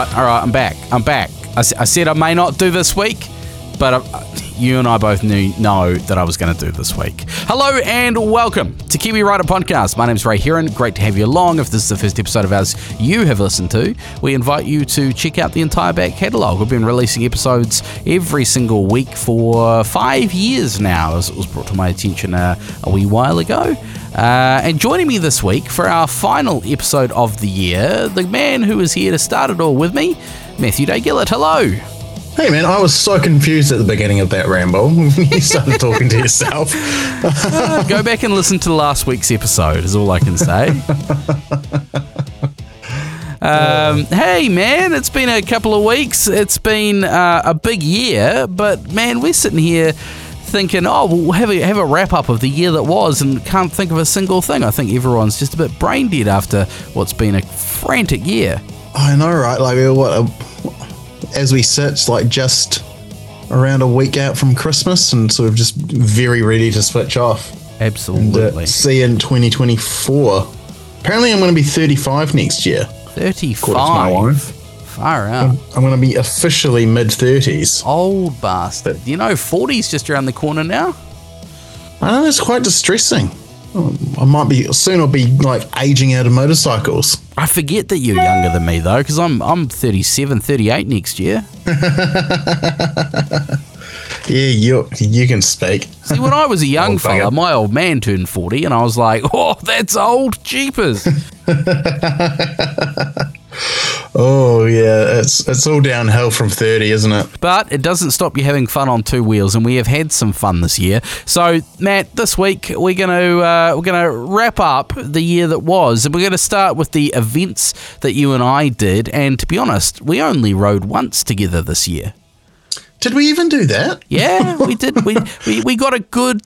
Right, all right, I'm back. I'm back. I said I may not do this week, but uh, you and I both knew know that I was going to do this week. Hello and welcome to Kiwi Rider Podcast. My name's Ray Heron. Great to have you along. If this is the first episode of ours you have listened to, we invite you to check out the entire back catalogue. We've been releasing episodes every single week for five years now, as it was brought to my attention uh, a wee while ago. Uh, and joining me this week for our final episode of the year, the man who is here to start it all with me, Matthew Day Gillett. Hello. Hey man, I was so confused at the beginning of that ramble when you started talking to yourself. Go back and listen to last week's episode, is all I can say. Um, hey man, it's been a couple of weeks. It's been uh, a big year, but man, we're sitting here thinking, oh, we'll have a, have a wrap up of the year that was and can't think of a single thing. I think everyone's just a bit brain dead after what's been a frantic year. I know, right? Like we're what? As we sit, like just around a week out from Christmas, and sort of just very ready to switch off. And, Absolutely. uh, see you in 2024. Apparently, I'm going to be 35 next year. 35. Far out. I'm going to be officially mid 30s. Old bastard. You know, 40's just around the corner now. I know it's quite distressing. I might be soon. I'll be like aging out of motorcycles. I forget that you're younger than me though, because I'm I'm 37, 38 next year. Yeah, you you can speak. See, when I was a young Old fella, my old man turned 40, and I was like, oh, that's old jeepers. Oh yeah, it's it's all downhill from 30, isn't it? but it doesn't stop you having fun on two wheels, and we have had some fun this year. So, Matt, this week we're gonna uh, we're gonna wrap up the year that was, and we're gonna start with the events that you and I did. And to be honest, we only rode once together this year. Did we even do that? Yeah, we did. We, we, we got a good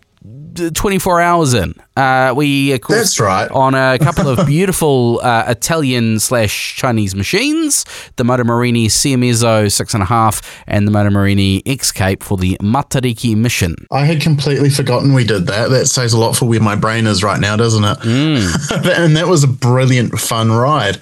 24 hours in. Uh, we, of course, That's right. on a couple of beautiful uh, Italian slash Chinese machines, the Moto Morini Seiemmezzo 6.5 and the Moto Morini X Cape for the Matariki mission. I had completely forgotten we did that. That says a lot for where my brain is right now, doesn't it? and that was a brilliant, fun ride.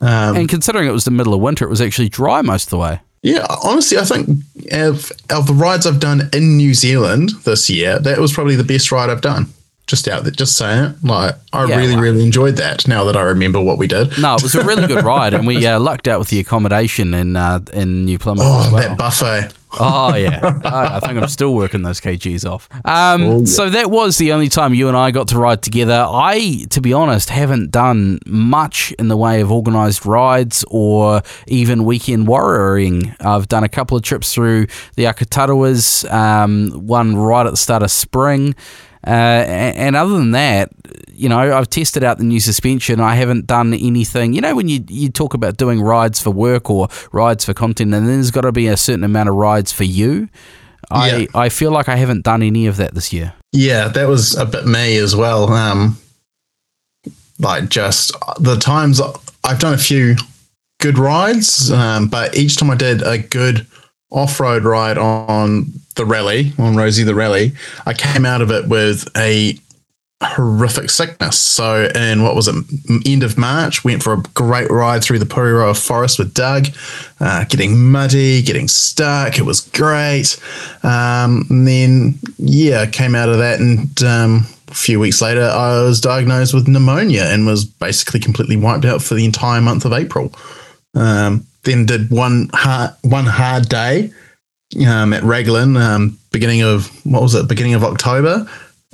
Um, And considering it was the middle of winter, it was actually dry most of the way. Yeah, honestly, I think of, of the rides I've done in New Zealand this year, that was probably the best ride I've done. Just out there, just saying it. Like, I Yeah, really, well- really enjoyed that now that I remember what we did. No, it was a really good ride, and we uh, lucked out with the accommodation in uh, in New Plymouth Oh, well. that buffet. Oh yeah, I, I think I'm still working those kgs off. Um, Oh, yeah. So that was the only time you and I got to ride together. I, to be honest, haven't done much in the way of organised rides or even weekend warrioring. I've done a couple of trips through the Akatarawas, um, one right at the start of spring. Uh, and other than that, you know, I've tested out the new suspension. I haven't done anything. You know, when you you talk about doing rides for work or rides for content, and then there's got to be a certain amount of rides for you. I Yeah. I feel like I haven't done any of that this year. Yeah, that was a bit me as well. Um, like just the times I've done a few good rides, um, but each time I did a good off-road ride on the rally on Rosie the rally, I came out of it with a horrific sickness. So in what was it, end of March, went for a great ride through the Pureora forest with Doug, uh, getting muddy, getting stuck. It was great. Um, and then yeah, came out of that, and um, a few weeks later, I was diagnosed with pneumonia and was basically completely wiped out for the entire month of April. Um, then did one hard one hard day um, at Raglan, um, beginning of what was it, beginning of October,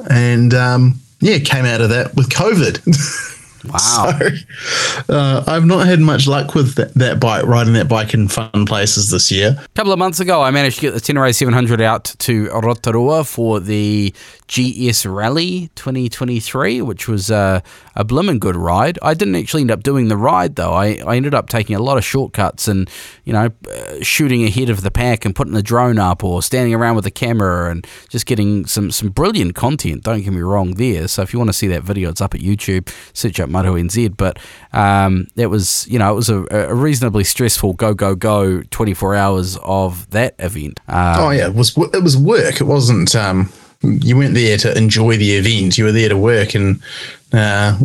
and um, yeah, came out of that with COVID. Wow. so uh, I've not had much luck with that, that bike, riding that bike in fun places this year. A couple of months ago, I managed to get the Tenere 700 out to Rotorua for the GS Rally 2023, which was uh, a blimmin' good ride. I didn't actually end up doing the ride, though. I, I ended up taking a lot of shortcuts and, you know, uh, shooting ahead of the pack and putting the drone up or standing around with the camera and just getting some, some brilliant content. Don't get me wrong there. So if you want to see that video, it's up at YouTube. Search up Moto NZ. But um, it was, you know, it was a, a reasonably stressful go, go, go 24 hours of that event. Um, oh yeah, it was it was work. It wasn't. Um, you weren't there to enjoy the event. You were there to work, and uh,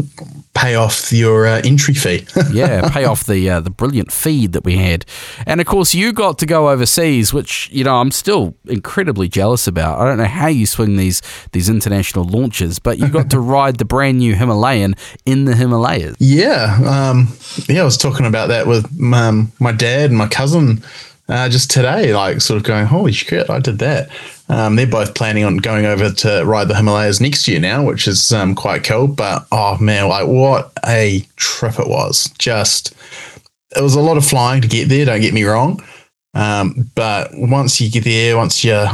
pay off your uh, entry fee. yeah, pay off the uh, the brilliant feed that we had, and of course you got to go overseas, which you know I'm still incredibly jealous about. I don't know how you swing these these international launches, but you got to ride the brand new Himalayan in the Himalayas. Yeah, um, yeah, I was talking about that with um, my dad and my cousin uh, just today, like sort of going, holy shit, I did that. Um, they're both planning on going over to ride the Himalayas next year now, which is um, quite cool. But oh man, like what a trip it was! Just it was a lot of flying to get there. Don't get me wrong, um, but once you get there, once you're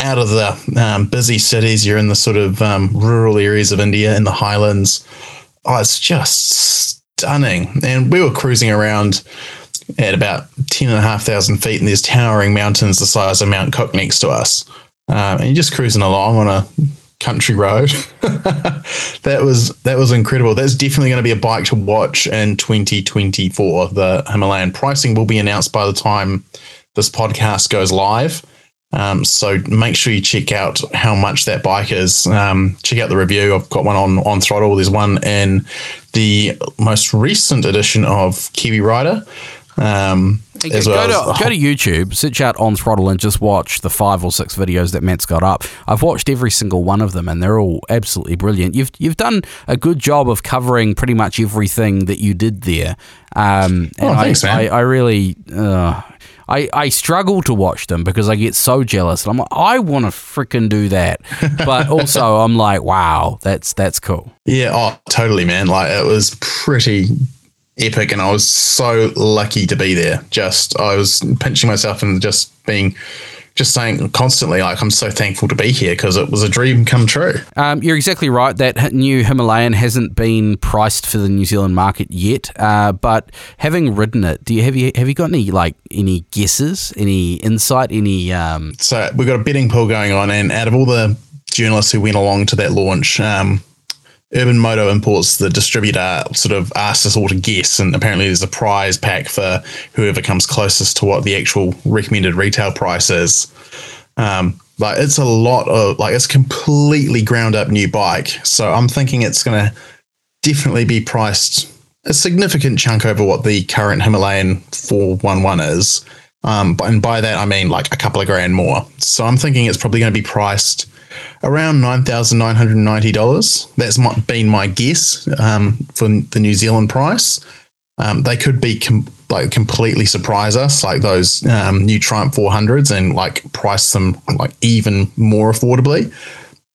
out of the um, busy cities, you're in the sort of um, rural areas of India in the highlands. Oh, it's just stunning. And we were cruising around at about 10,500 feet, and there's towering mountains the size of Mount Cook next to us. Um, and you're just cruising along on a country road. that was that was incredible. That's definitely going to be a bike to watch in 2024. The Himalayan pricing will be announced by the time this podcast goes live. Um, so make sure you check out how much that bike is. Um, check out the review. I've got one on on throttle. There's one in the most recent edition of Kiwi Rider. Um, as well go, to, go to YouTube, sit out on throttle, and just watch the five or six videos that Matt's got up. I've watched every single one of them, and they're all absolutely brilliant. You've you've done a good job of covering pretty much everything that you did there. Um, and oh, thanks, I, I, I, really. Uh, I, I struggle to watch them because I get so jealous. And I'm like, I want to freaking do that. But also, I'm like, wow, that's that's cool. Yeah, oh, totally, man. Like, it was pretty epic, and I was so lucky to be there. Just I was pinching myself and just being just saying constantly, like, I'm so thankful to be here because it was a dream come true. Um, you're exactly right. That new Himalayan hasn't been priced for the New Zealand market yet. Uh, but having ridden it, do you have you have you got any like any guesses, any insight, any? Um... So we've got a betting pool going on, and out of all the journalists who went along to that launch, um, Urban Moto Imports, the distributor, sort of asked us all to guess, and apparently there's a prize pack for whoever comes closest to what the actual recommended retail price is. Um, like it's a lot of like it's completely ground up new bike, so I'm thinking it's going to definitely be priced a significant chunk over what the current Himalayan 411 is. Um, and by that I mean like a couple of grand more. So I'm thinking it's probably going to be priced around nine thousand nine hundred ninety dollars. That's my, been my guess um, for the New Zealand price. Um, they could be com- like completely surprise us, like those um, new Triumph 400s, and like price them like even more affordably.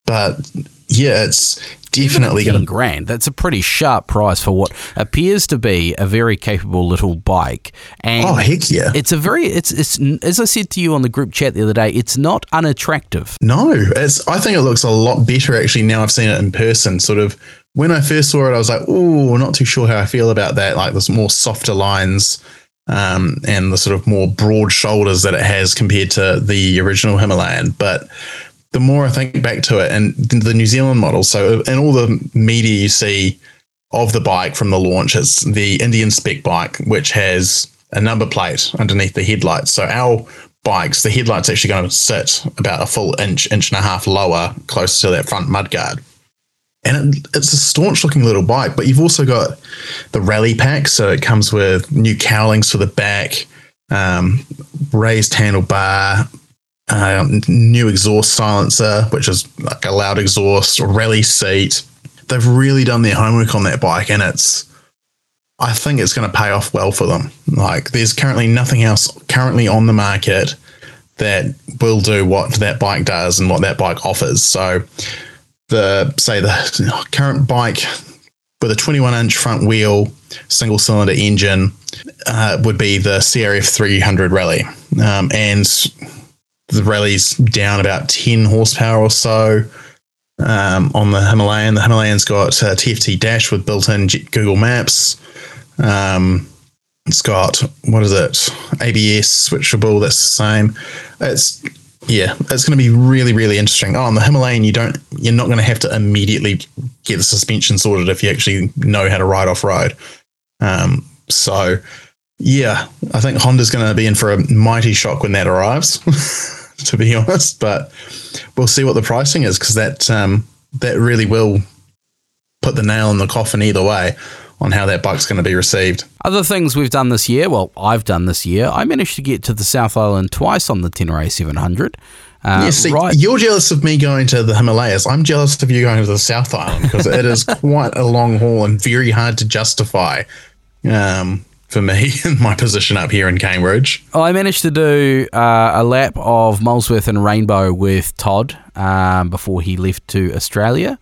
But yeah, it's definitely going to grand. That's a pretty sharp price for what appears to be a very capable little bike. And oh heck yeah! It's a very it's it's as I said to you on the group chat the other day. It's not unattractive. No, it's. I think it looks a lot better actually. Now I've seen it in person. Sort of when I first saw it, I was like, oh, not too sure how I feel about that. Like there's more softer lines. Um, and the sort of more broad shoulders that it has compared to the original Himalayan. But the more I think back to it and the New Zealand model, so in all the media you see of the bike from the launch, it's the Indian spec bike, which has a number plate underneath the headlights. So our bikes, the headlights actually going to sit about a full inch, inch and a half lower, close to that front mudguard. And it, it's a staunch looking little bike, but you've also got the rally pack. So it comes with new cowlings for the back, um, raised handlebar, uh, new exhaust silencer, which is like a loud exhaust, rally seat. They've really done their homework on that bike, and it's. I think it's going to pay off well for them. Like, there's currently nothing else currently on the market that will do what that bike does and what that bike offers. So, the say the current bike with a 21 inch front wheel, single cylinder engine, uh, would be the CRF 300 Rally, um, and the rally's down about 10 horsepower or so um, on the Himalayan. The Himalayan's got TFT dash with built in Google Maps. Um, it's got, what is it? ABS switchable, that's the same. It's, yeah, it's going to be really, really interesting. Oh, on the Himalayan, you don't, you're not going to have to immediately get the suspension sorted if you actually know how to ride off road. Um, so, yeah, I think Honda's going to be in for a mighty shock when that arrives. to be honest. But we'll see what the pricing is because that um, that really will put the nail in the coffin either way on how that bike's going to be received. Other things we've done this year, well, I've done this year, I managed to get to the South Island twice on the Tenere 700. Uh, yeah, see, right. you're jealous of me going to the Himalayas. I'm jealous of you going to the South Island because it is quite a long haul and very hard to justify um, for me in my position up here in Cambridge. I managed to do uh, a lap of Molesworth and Rainbow with Todd um, before he left to Australia.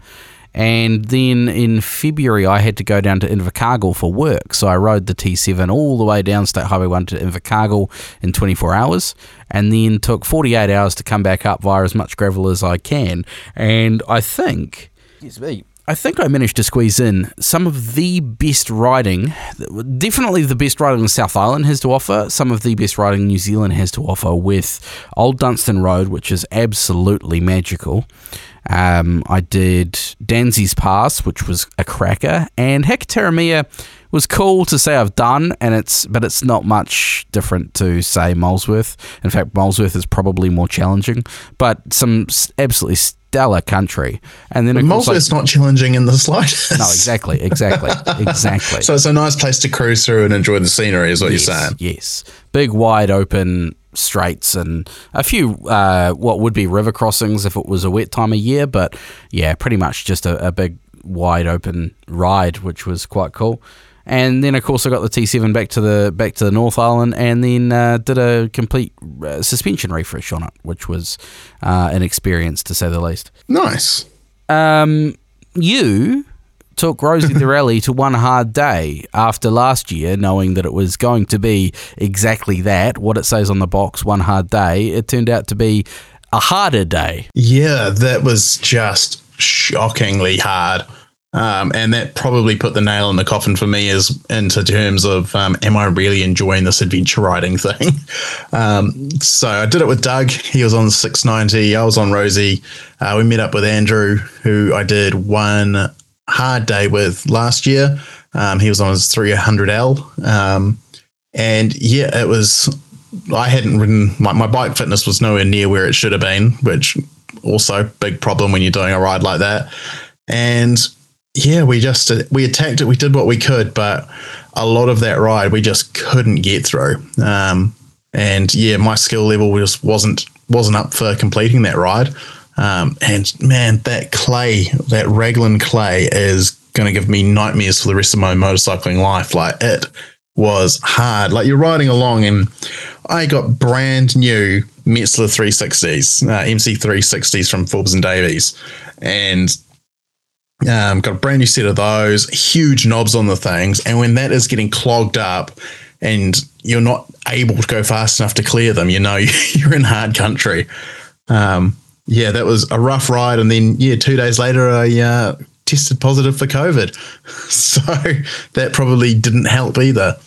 And then in February, I had to go down to Invercargill for work. So I rode the T7 all the way down State Highway 1 to Invercargill in 24 hours and then took 48 hours to come back up via as much gravel as I can. And I think. Excuse me. I think I managed to squeeze in some of the best riding, definitely the best riding the South Island has to offer, some of the best riding New Zealand has to offer with Old Dunstan Road, which is absolutely magical. Um, I did Danseys Pass, which was a cracker, and Hakataramea was cool to say I've done, and it's but it's not much different to say Molesworth. In fact, Molesworth is probably more challenging, but some absolutely stellar country. And then Molesworth's like, not challenging in the slightest. No, exactly, exactly, exactly. so it's a nice place to cruise through and enjoy the scenery, is what yes, you're saying. Yes, big, wide open straits and a few uh, what would be river crossings if it was a wet time of year. But yeah, pretty much just a, a big, wide open ride, which was quite cool. And then, of course, I got the T7 back to the back to the North Island, and then uh, did a complete uh, suspension refresh on it, which was uh, an experience to say the least. Nice. Um, you took Rosie the Rally to one hard day after last year, knowing that it was going to be exactly that, what it says on the box, one hard day. It turned out to be a harder day. Yeah, that was just shockingly hard. Um, and that probably put the nail in the coffin for me as into terms of um, am I really enjoying this adventure riding thing? um, so I did it with Doug. He was on 690. I was on Rosie. Uh, we met up with Andrew, who I did one hard day with last year. Um, he was on his 300L. Um, and yeah, it was, I hadn't ridden, my, my bike fitness was nowhere near where it should have been, which also big problem when you're doing a ride like that. And yeah, we just, we attacked it. We did what we could, but a lot of that ride we just couldn't get through. Um, and yeah, my skill level just wasn't, wasn't up for completing that ride. Um, and man, that clay, that Raglan clay is going to give me nightmares for the rest of my motorcycling life. Like it was hard. Like you're riding along and I got brand new Metzeler 360s, uh, MC 360s from Forbes and Davies. And um, got a brand new set of those, huge knobs on the things. And when that is getting clogged up and you're not able to go fast enough to clear them, you know, you're in hard country. Um, yeah, that was a rough ride. And then, yeah, two days later, I uh, tested positive for COVID. So that probably didn't help either.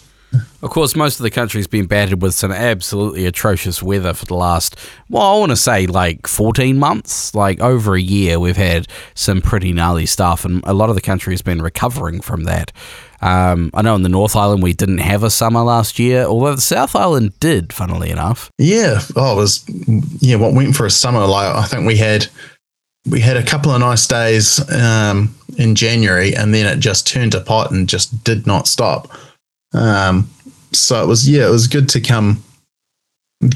Of course, most of the country's been battered with some absolutely atrocious weather for the last, well, I want to say like 14 months, like over a year. We've had some pretty gnarly stuff, and a lot of the country has been recovering from that. Um, I know in the North Island we didn't have a summer last year, although the South Island did, funnily enough. Yeah. Oh, it was, yeah, what went for a summer, like I think we had. We had a couple of nice days um, in January, and then it just turned to pot and just did not stop. Um, so it was, yeah, it was good to come,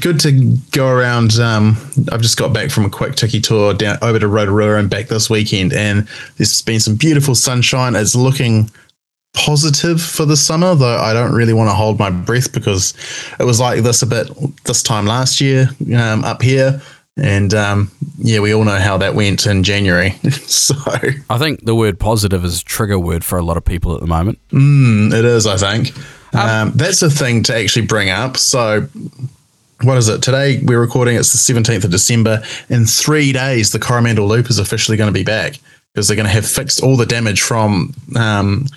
good to go around. Um, I've just got back from a quick ticky tour down over to Rotorua and back this weekend, and there's been some beautiful sunshine. It's looking positive for the summer, though I don't really want to hold my breath because it was like this a bit this time last year um, up here. And um, yeah, we all know how that went in January. so I think the word positive is a trigger word for a lot of people at the moment. Mm, it is, I think. Um, um, that's a thing to actually bring up. So what is it? Today we're recording, it's the 17th of December. In three days, the Coromandel Loop is officially going to be back because they're going to have fixed all the damage from um,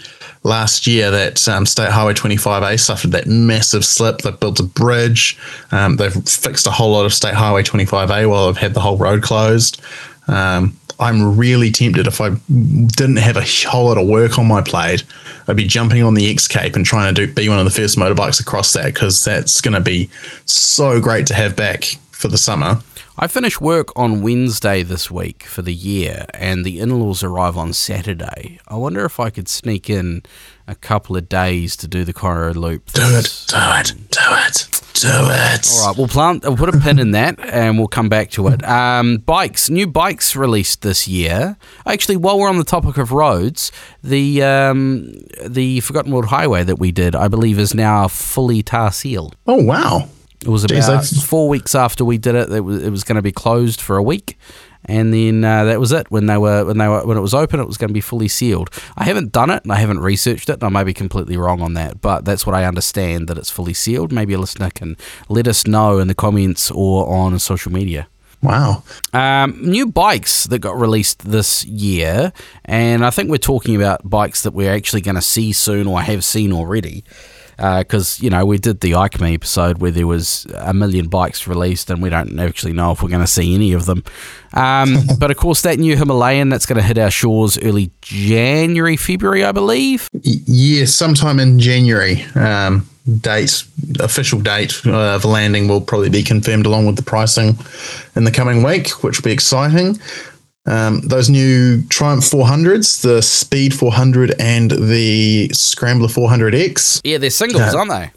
last year that um, State Highway 25A suffered that massive slip. They've built a bridge. Um, they've fixed a whole lot of State Highway 25A while they've had the whole road closed. Um, I'm really tempted if I didn't have a whole lot of work on my plate, I'd be jumping on the X Cape and trying to do, be one of the first motorbikes across that because that's going to be so great to have back for the summer. I finish work on Wednesday this week for the year, and the in laws arrive on Saturday. I wonder if I could sneak in a couple of days to do the Coro Loop. Do it, do it, do it, do it. All right, we'll plant. We'll put a pin in that, and we'll come back to it. Um, bikes, new bikes released this year. Actually, while we're on the topic of roads, the um, the Forgotten World Highway that we did, I believe, is now fully tar sealed. Oh wow! It was Jeez, about that's- four weeks after we did it. It was, it was going to be closed for a week, and then uh, that was it. When they were when they were when it was open, it was going to be fully sealed. I haven't done it, and I haven't researched it. And I may be completely wrong on that, but that's what I understand that it's fully sealed. Maybe a listener can let us know in the comments or on social media. Wow. Um, new bikes that got released this year, and I think we're talking about bikes that we're actually going to see soon or have seen already. Because you know we did the EICMA episode where there was a million bikes released, and we don't actually know if we're going to see any of them. Um, but of course, that new Himalayan that's going to hit our shores early January, February, I believe. Y- yeah, sometime in January. Um, date, official date uh, of landing will probably be confirmed along with the pricing in the coming week, which will be exciting. Um, those new Triumph 400s, the Speed 400 and the Scrambler 400X. Yeah, they're singles, Yeah. aren't they?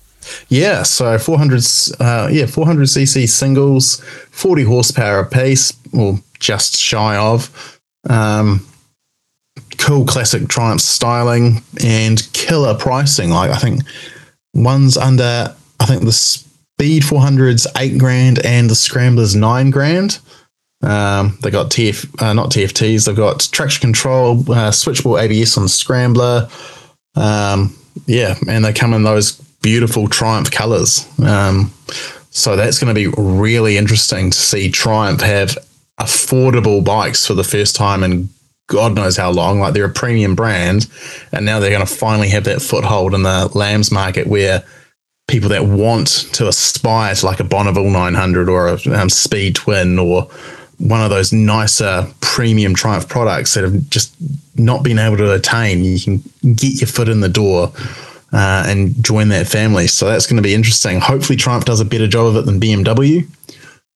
Yeah, so 400s, uh, yeah, 400cc singles, 40 horsepower apiece, or just shy of. Um, cool classic Triumph styling and killer pricing. Like I think one's under, I think the Speed 400's eight grand and the Scrambler's nine grand. Um, they got TF, uh, not TFTs. They've got traction control, uh, switchable ABS on the Scrambler. Um, yeah, and they come in those beautiful Triumph colors. Um, so that's going to be really interesting to see Triumph have affordable bikes for the first time in God knows how long. Like they're a premium brand, and now they're going to finally have that foothold in the lambs market where people that want to aspire to like a Bonneville 900 or a um, Speed Twin or one of those nicer premium Triumph products that have just not been able to attain, you can get your foot in the door uh, and join that family. So that's going to be interesting. Hopefully, Triumph does a better job of it than BMW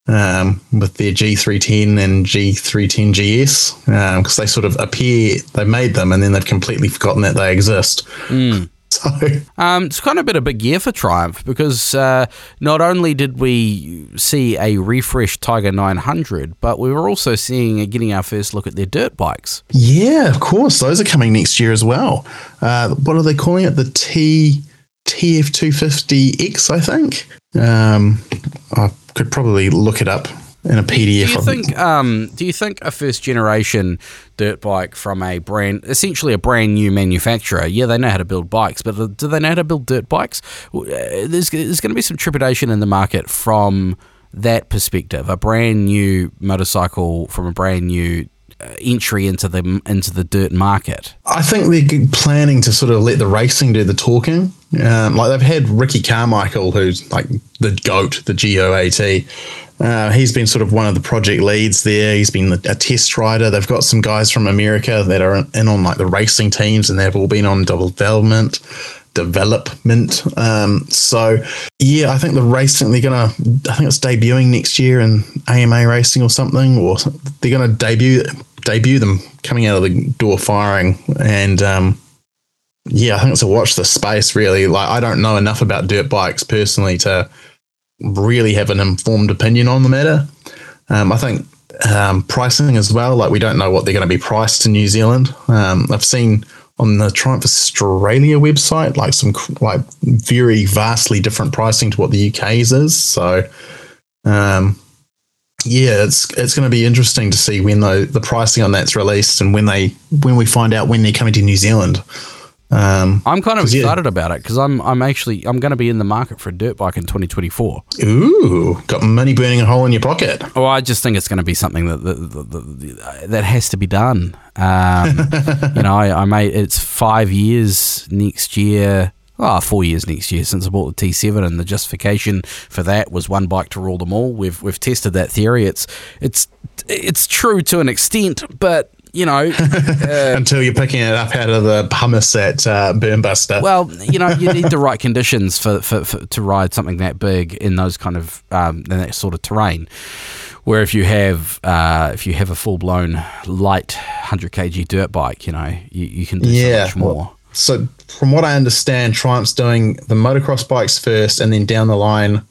um, with their G310 and G310 GS because they sort of appear, they made them and then they've completely forgotten that they exist. So, Um, it's kind of been a big year for Triumph because uh, not only did we see a refreshed Tiger 900, but we were also seeing uh, getting our first look at their dirt bikes. yeah, of course, those are coming next year as well. Uh, what are they calling it? The T TF250X, I think. Um, I could probably look it up in a Do you think? Um, do you think a first generation dirt bike from a brand, essentially a brand new manufacturer? Yeah, they know how to build bikes, but do they know how to build dirt bikes? Uh, There's there's going to be some trepidation in the market from that perspective. A brand new motorcycle from a brand new uh, entry into the into the dirt market. I think they're planning to sort of let the racing do the talking. Um, like they've had Ricky Carmichael, who's like the goat, the G O A T. Uh, he's been sort of one of the project leads there. He's been a test rider. They've got some guys from America that are in on like the racing teams, and they've all been on double development. Development. Um, so yeah, I think the racing they're gonna. I think it's debuting next year in AMA racing or something, or they're gonna debut debut them coming out of the door firing and. Um, yeah, I think it's a watch the space really. Like I don't know enough about dirt bikes personally to really have an informed opinion on the matter. Um, I think um, pricing as well. Like we don't know what they're going to be priced in New Zealand. Um, I've seen on the Triumph Australia website like some like very vastly different pricing to what the UK's is. So um, yeah, it's it's going to be interesting to see when the the pricing on that's released and when they when we find out when they're coming to New Zealand. Um, I'm kind of 'Cause, yeah. excited about it because I'm I'm actually I'm going to be in the market for a dirt bike in 2024. ooh, got money burning a hole in your pocket. Well, I just think it's going to be something that that, that, has to be done. Um, you know, I, I made it's five years next year. Oh, four years next year since I bought the T7, and the justification for that was one bike to rule them all. We've we've tested that theory. It's it's it's true to an extent, but you know, uh, Until you're picking it up out of the hummus at uh, Burnbuster. well, you know, you need the right conditions for, for, for to ride something that big in those kind of um, in that sort of terrain. Where if you have uh, if you have a full blown light hundred kg dirt bike, you know, you, you can do yeah. so much more. well, so from what I understand, Triumph's doing the motocross bikes first, and then down the line,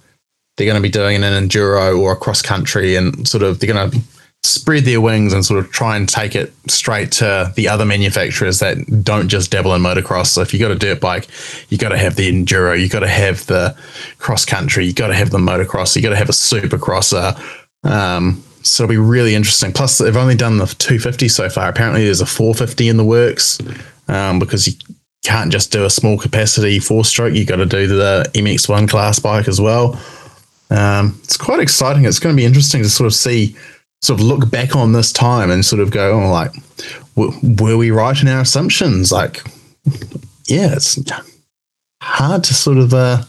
they're going to be doing an enduro or a cross country, and sort of they're going to spread their wings and sort of try and take it straight to the other manufacturers that don't just dabble in motocross. So if you got a dirt bike, you got to have the enduro, you got to have the cross country, you got to have the motocross, you got to have a supercrosser. Um, so it'll be really interesting. Plus, they've only done the 250 so far. Apparently, there's a 450 in the works um, because you can't just do a small capacity four stroke. You got to do the MX1 class bike as well. Um, it's quite exciting. It's going to be interesting to sort of see, sort of look back on this time and sort of go, oh, like, w- were we right in our assumptions? Like, yeah, it's hard to sort of uh,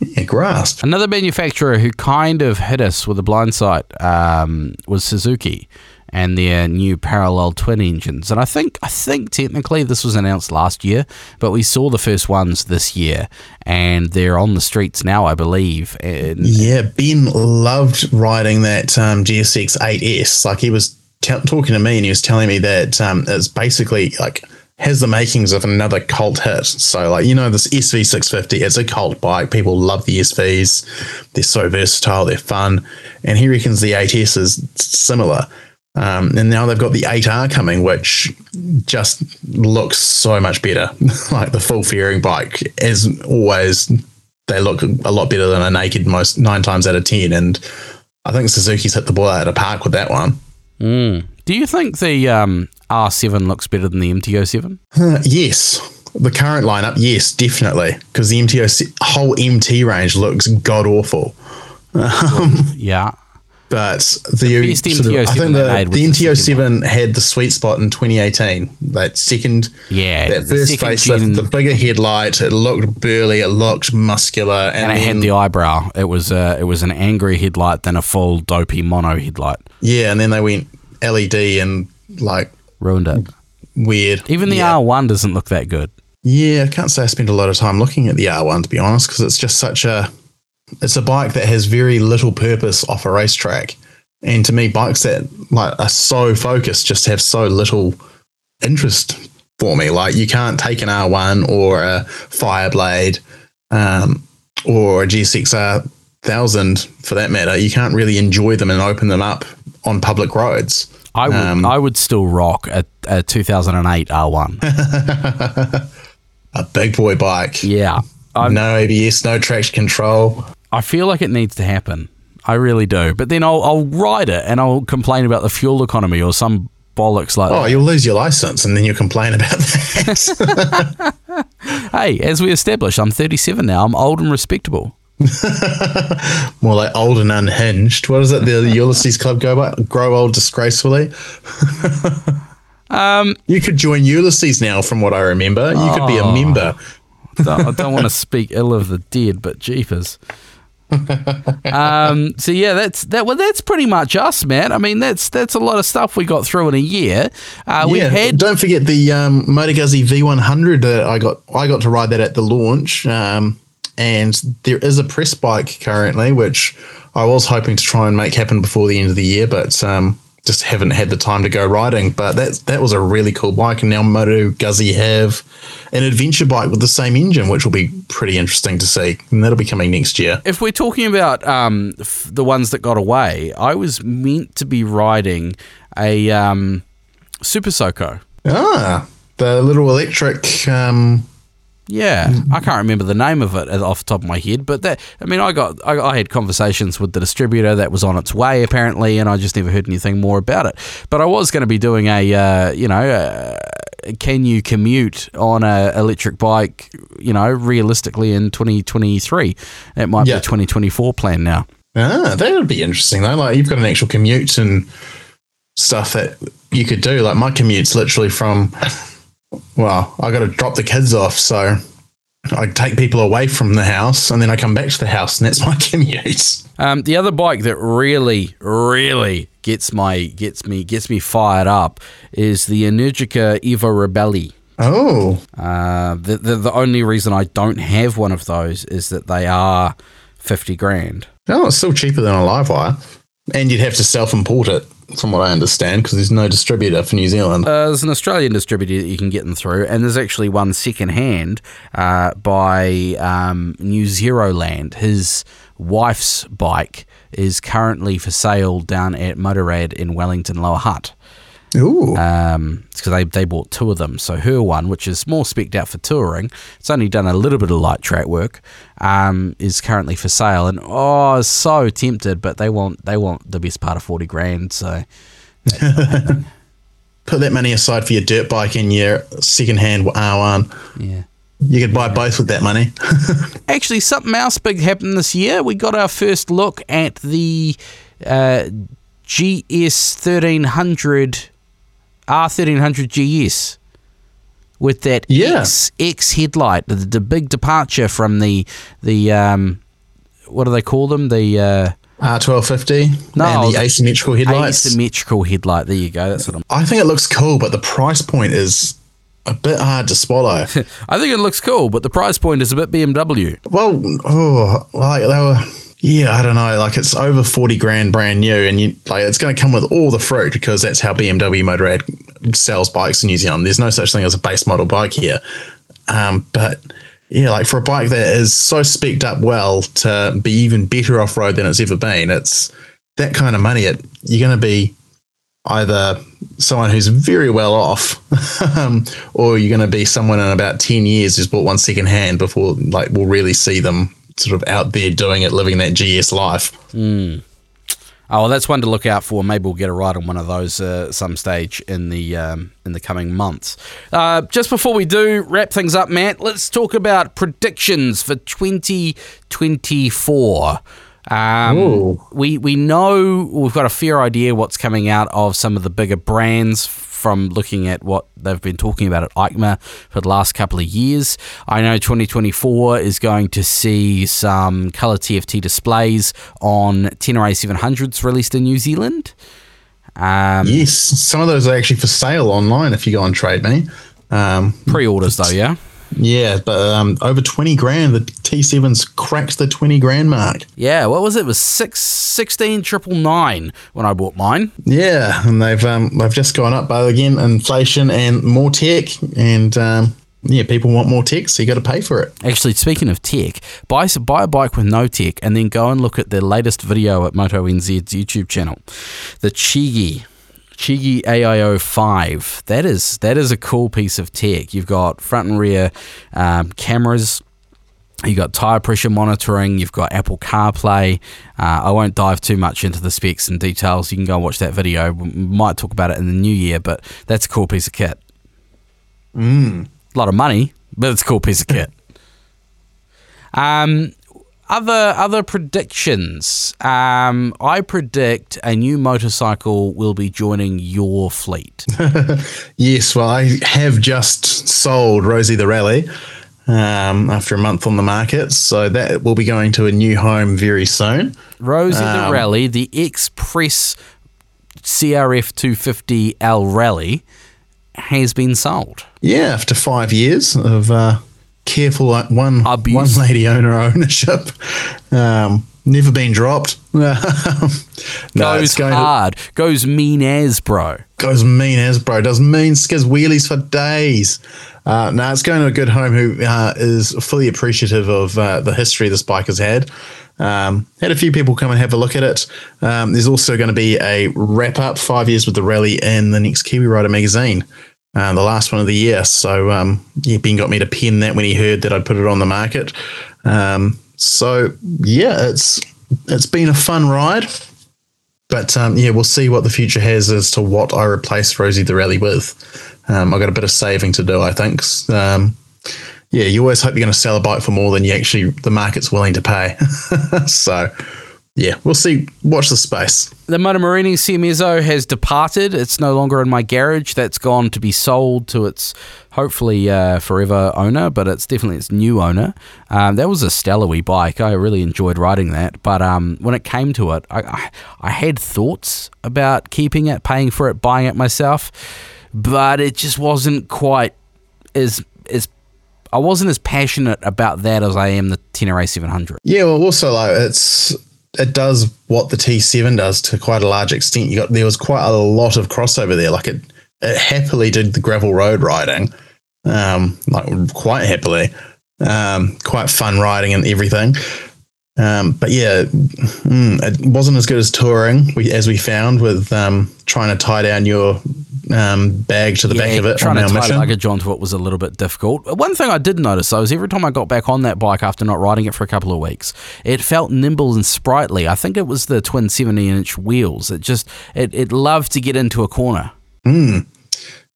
yeah, grasp. Another manufacturer who kind of hit us with a blindsight um, was Suzuki and their new parallel twin engines. And I think I think technically this was announced last year, but we saw the first ones this year, and they're on the streets now, I believe. And Yeah, Ben loved riding that um, GSX 8S. Like he was t- talking to me and he was telling me that um, it's basically like has the makings of another cult hit. So like you know this SV650, it's a cult bike. People love the SVs. They're so versatile. They're fun, and he reckons the 8S is similar. Um, and now they've got the 8R coming, which just looks so much better. like the full fairing bike, as always, they look a lot better than a naked most nine times out of ten. And I think Suzuki's hit the ball out of the park with that one. Mm. do you think the um, R7 looks better than the MT-07? Uh, yes, the current lineup, yes, definitely, because the MTO whole MT range looks god awful. Yeah. But the, best sort of- MT-07 I think the, the the second seven had the sweet spot in 2018. That second, Yeah, that the first facelift, the bigger headlight, it looked burly, it looked muscular, and, And it then, had the eyebrow. It was uh, it was an angry headlight, than a full dopey mono headlight. yeah, and then they went LED and like Ruined it. weird. Even the yeah. R1 doesn't look that good. Yeah, I can't say I spent a lot of time looking at the R1 to be honest, because it's just such a it's a bike that has very little purpose off a racetrack. And to me, bikes that like are so focused just have so little interest for me. Like you can't take an R1 or a Fireblade um, or a GSX-R thousand for that matter. You can't really enjoy them and open them up on public roads. I would Um, I would still rock a, a 2008 R1. A big boy bike, yeah. I, no ABS, no traction control. I feel like it needs to happen. I really do. But then I'll, I'll ride it and I'll complain about the fuel economy or some bollocks like Oh, that. you'll lose your license and then you'll complain about that. Hey, as we established, I'm 37 now. I'm old and respectable. More like old and unhinged. What is it? The Ulysses Club go by? Grow old disgracefully. Um, You could join Ulysses now, from what I remember. You could be a Oh. member. don't- I don't want to speak ill of the dead, but jeepers. Um, so yeah, that's that. Well, that's pretty much us, man. I mean, that's that's a lot of stuff we got through in a year. Uh, we yeah, had don't forget the um, Moto Guzzi V100. Uh, I got I got to ride that at the launch, um, and there is a press bike currently, which I was hoping to try and make happen before the end of the year, but um, just haven't had the time to go riding. But that that was a really cool bike, and now Moto Guzzi have an adventure bike with the same engine, which will be pretty interesting to see, and that'll be coming next year. if we're talking about um, f- the ones that got away, I was meant to be riding a um, Super Soco. Ah, the little electric. Um, Yeah, I can't remember the name of it off the top of my head, but that I mean, I got I, I had conversations with the distributor that was on its way apparently, and I just never heard anything more about it. But I was going to be doing a uh, you know, uh, can you commute on a electric bike? You know, realistically in 2023, it might Yeah. be a 2024 plan now. Ah, that would be interesting though. Like you've got an actual commute and stuff that you could do. Like my commute's literally from. Well, I got to drop the kids off, so I take people away from the house, and then I come back to the house, and that's my commute. Um, the other bike that really, really gets my gets me gets me fired up is the Energica Eva Ribelle. Oh, Uh, the, the the only reason I don't have one of those is that they are fifty grand. no, it's still cheaper than a LiveWire, and you'd have to self-import it, from what I understand, because there's no distributor for New Zealand. Uh, there's an Australian distributor that you can get them through, and there's actually one second hand uh, by um, New Zero Land. His wife's bike is currently for sale down at Motorrad in Wellington Lower Hutt. Ooh, Um, because they, they bought two of them. So her one, which is more specced out for touring, it's only done a little bit of light track work, um, is currently for sale. And oh, so tempted, but they want they want the best part of forty grand. So put that money aside for your dirt bike and your second-hand R1. yeah. You could buy both with that money. Actually, something else big happened this year. We got our first look at the uh, GS thirteen hundred R thirteen hundred GS with that Yeah. X X headlight, the, the big departure from the the um, what do they call them? The uh, R1250 No, and the asymmetrical headlights. asymmetrical headlight. There you go. That's what I'm. I think it looks cool, but the price point is a bit hard to swallow. I think it looks cool, but the price point is a bit BMW. well, oh, like they were, yeah, I don't know. Like it's over 40 grand brand new, and you like it's going to come with all the fruit because that's how BMW Motorrad sells bikes in New Zealand. There's no such thing as a base model bike here. Um, but yeah, like for a bike that is so specced up well to be even better off road than it's ever been, it's that kind of money. It you're going to be either someone who's very well off, um, or you're going to be someone in about ten years who's bought one second hand before like we'll really see them sort of out there doing it, living that GS life. Oh, well, that's one to look out for. Maybe we'll get a ride on one of those uh, some stage in the um, in the coming months. Uh, just before we do wrap things up, Matt, let's talk about predictions for 2024. Um, we we know we've got a fair idea what's coming out of some of the bigger brands from looking at what they've been talking about at EICMA for the last couple of years. I know 2024 is going to see some color TFT displays on Tenere 700s released in New Zealand. Um, Yes, some of those are actually for sale online if you go on Trade Me. Um, Pre-orders though, yeah. Yeah, but um, over 20 grand. The T7's cracked the 20 grand mark. Yeah, what was it? It was six sixteen triple nine when I bought mine. Yeah, and they've um, they've just gone up, but again, inflation and more tech, and um, yeah, people want more tech, so you got to pay for it. Actually, speaking of tech, buy buy a bike with no tech, and then go and look at the latest video at Moto NZ's YouTube channel, the Chigee. Chigee AIO five. That is that is a cool piece of tech. You've got front and rear um, cameras. You've got tire pressure monitoring. You've got Apple CarPlay. Uh, I won't dive too much into the specs and details. You can go and watch that video. We might talk about it in the new year, but that's a cool piece of kit. Mm. A lot of money, but it's a cool piece of kit. Um, other other predictions. Um, I predict a new motorcycle will be joining your fleet. Yes, well, I have just sold Rosie the Rally um, after a month on the market, so that will be going to a new home very soon. Rosie the Um, Rally, the Express CRF 250L Rally, has been sold. Yeah, after five years of uh, careful one Abuse. one lady owner ownership, um, never been dropped. no, it's Goes going to, hard. Goes mean as, bro. goes mean as bro does mean skiz wheelies for days. Uh, no, it's going to a good home who uh, is fully appreciative of uh, the history this bike has had. Um, had a few people come and have a look at it. Um, there's also going to be a wrap up five years with the rally in the next Kiwi Rider magazine, uh, the last one of the year. So um, yeah, Ben got me to pin that when he heard that I'd put it on the market. Um, so yeah, it's it's been a fun ride. But um, yeah, we'll see what the future has as to what I replace Rosie the Rally with. Um, I've got a bit of saving to do, I think. Um, yeah, you always hope you're going to sell a bike for more than you actually the market's willing to pay. so yeah, we'll see. Watch the space. The Moto Morini Seiemmezzo has departed. It's no longer in my garage. That's gone to be sold to its hopefully uh, forever owner, but it's definitely its new owner. Um, that was a stellar wee bike. I really enjoyed riding that. But um, when it came to it, I, I, I had thoughts about keeping it, paying for it, buying it myself, but it just wasn't quite as as I wasn't as passionate about that as I am the Tenere 700. Yeah, well, also like it's it does what the T7 does to quite a large extent. You got there was quite a lot of crossover there. Like it, it happily did the gravel road riding, um, like quite happily, um, quite fun riding and everything. Um, but yeah, mm, it wasn't as good as touring, we, as we found with um, trying to tie down your um, bag to the Yeah, back of it trying to tie mission. luggage onto it was a little bit difficult. One thing I did notice though is every time I got back on that bike after not riding it for a couple of weeks, it felt nimble and sprightly. I think it was the twin 70 inch wheels. It just it, it loved to get into a corner.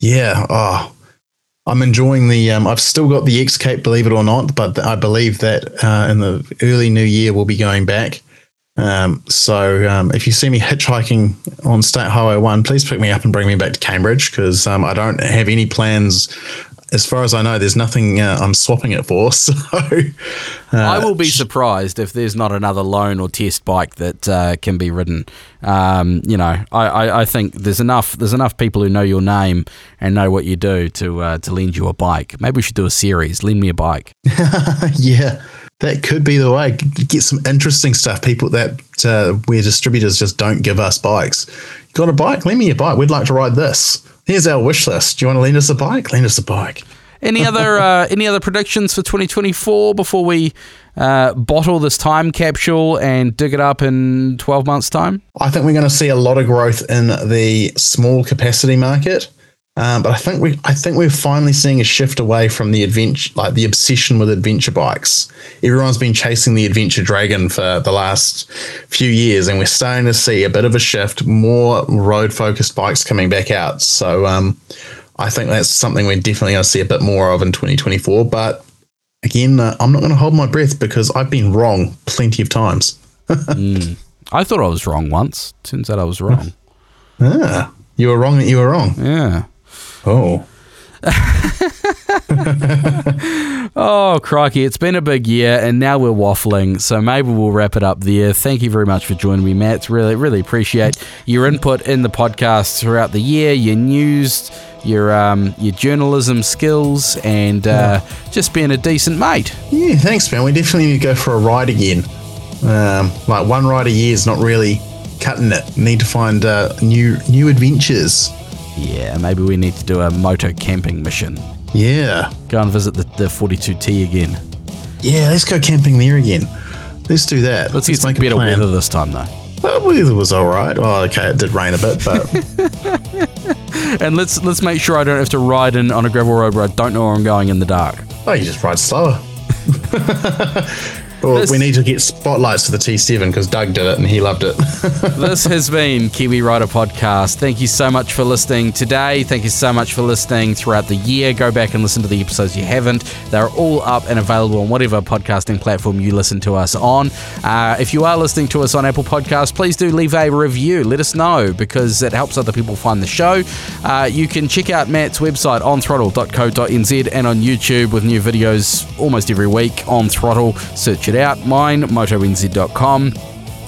Yeah. Oh, I'm enjoying the. Um, I've still got the X-Cape, believe it or not, but I believe that uh, in the early new year we'll be going back. Um, so um, if you see me hitchhiking on State Highway One, please pick me up and bring me back to Cambridge because um, I don't have any plans. As far as I know, there's nothing uh, I'm swapping it for. So uh, I will be surprised if there's not another loan or test bike that uh, can be ridden. Um, you know, I, I, I think there's enough there's enough people who know your name and know what you do to uh, to lend you a bike. Maybe we should do a series. Lend me a bike. yeah, that could be the way. Get some interesting stuff. People that uh, where distributors just don't give us bikes. Got a bike? Lend me a bike. We'd like to ride this. Here's our wish list. Do you want to lend us a bike? Lend us a bike. Any other uh, any other predictions for 2024 before we uh, bottle this time capsule and dig it up in 12 months' time? I think we're going to see a lot of growth in the small capacity market. Um, but I think we, I think we're finally seeing a shift away from the adventure, like the obsession with adventure bikes. Everyone's been chasing the adventure dragon for the last few years, and we're starting to see a bit of a shift, more road focused bikes coming back out. So um, I think that's something we're definitely going to see a bit more of in 2024. But again, uh, I'm not going to hold my breath because I've been wrong plenty of times. I thought I was wrong once. Turns out I was wrong. Ah, you were wrong that you were wrong. Yeah. Oh. Oh, crikey. It's been a big year, and now we're waffling. So maybe we'll wrap it up there. Thank you very much for joining me, Mat. Really, really appreciate your input in the podcast throughout the year, your news, your um, your journalism skills, and uh, just being a decent mate. Yeah, thanks, man. We definitely need to go for a ride again. Um, like one ride a year is not really cutting it. Need to find uh, new new adventures. Yeah, maybe we need to do a moto camping mission. Yeah, Go and visit the, the 42T again. yeah. Let's go camping there again. Let's do that. Let's get some make a better plan. weather this time, though. Well, weather was all right. Oh, okay. It did rain a bit, but And let's let's make sure I don't have to ride in on a gravel road where I don't know where I'm going in the dark. oh, you just ride slower. Well, This- we need to get spotlights for the T7 because Doug did it and he loved it. this has been Kiwi Rider Podcast. Thank you so much for listening today. Thank you so much for listening throughout the year. Go back and listen to the episodes you haven't. They're all up and available on whatever podcasting platform you listen to us on. Uh, if you are listening to us on Apple Podcasts, please do leave a review. Let us know because it helps other people find the show. Uh, you can check out Mat's website on throttle.co.nz and on YouTube with new videos almost every week on Throttle. Search it out. Mine, motonz.com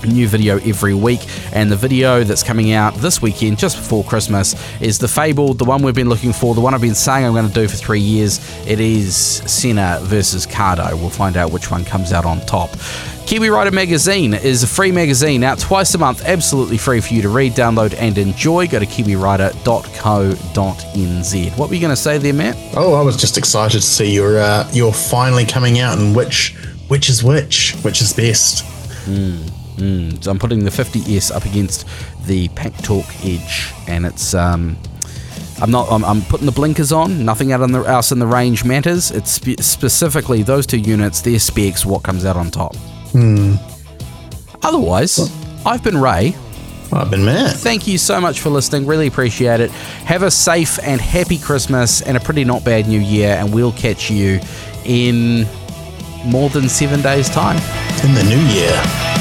new video every week and the video that's coming out this weekend just before christmas is the fable the one we've been looking for the one i've been saying i'm going to do for three years it is sena versus cardo we'll find out which one comes out on top Kiwi Rider Magazine is a free magazine out twice a month, absolutely free for you to read, download, and enjoy. Go to kiwirider.co.nz. What were you going to say there, Mat? oh, I was just excited to see you're uh, you're finally coming out and which which is which, which is best. Hmm, hmm. So I'm putting the 50S up against the Packtalk Edge, and it's um, I'm not I'm, I'm putting the blinkers on. Nothing out on the, else in the range matters. It's spe- specifically those two units, their specs, what comes out on top. Hmm. Otherwise, I've been Ray. I've been Mat. Thank you so much for listening. Really appreciate it. Have a safe and happy Christmas and a pretty not bad New Year, and we'll catch you in more than seven days' time. In the new year.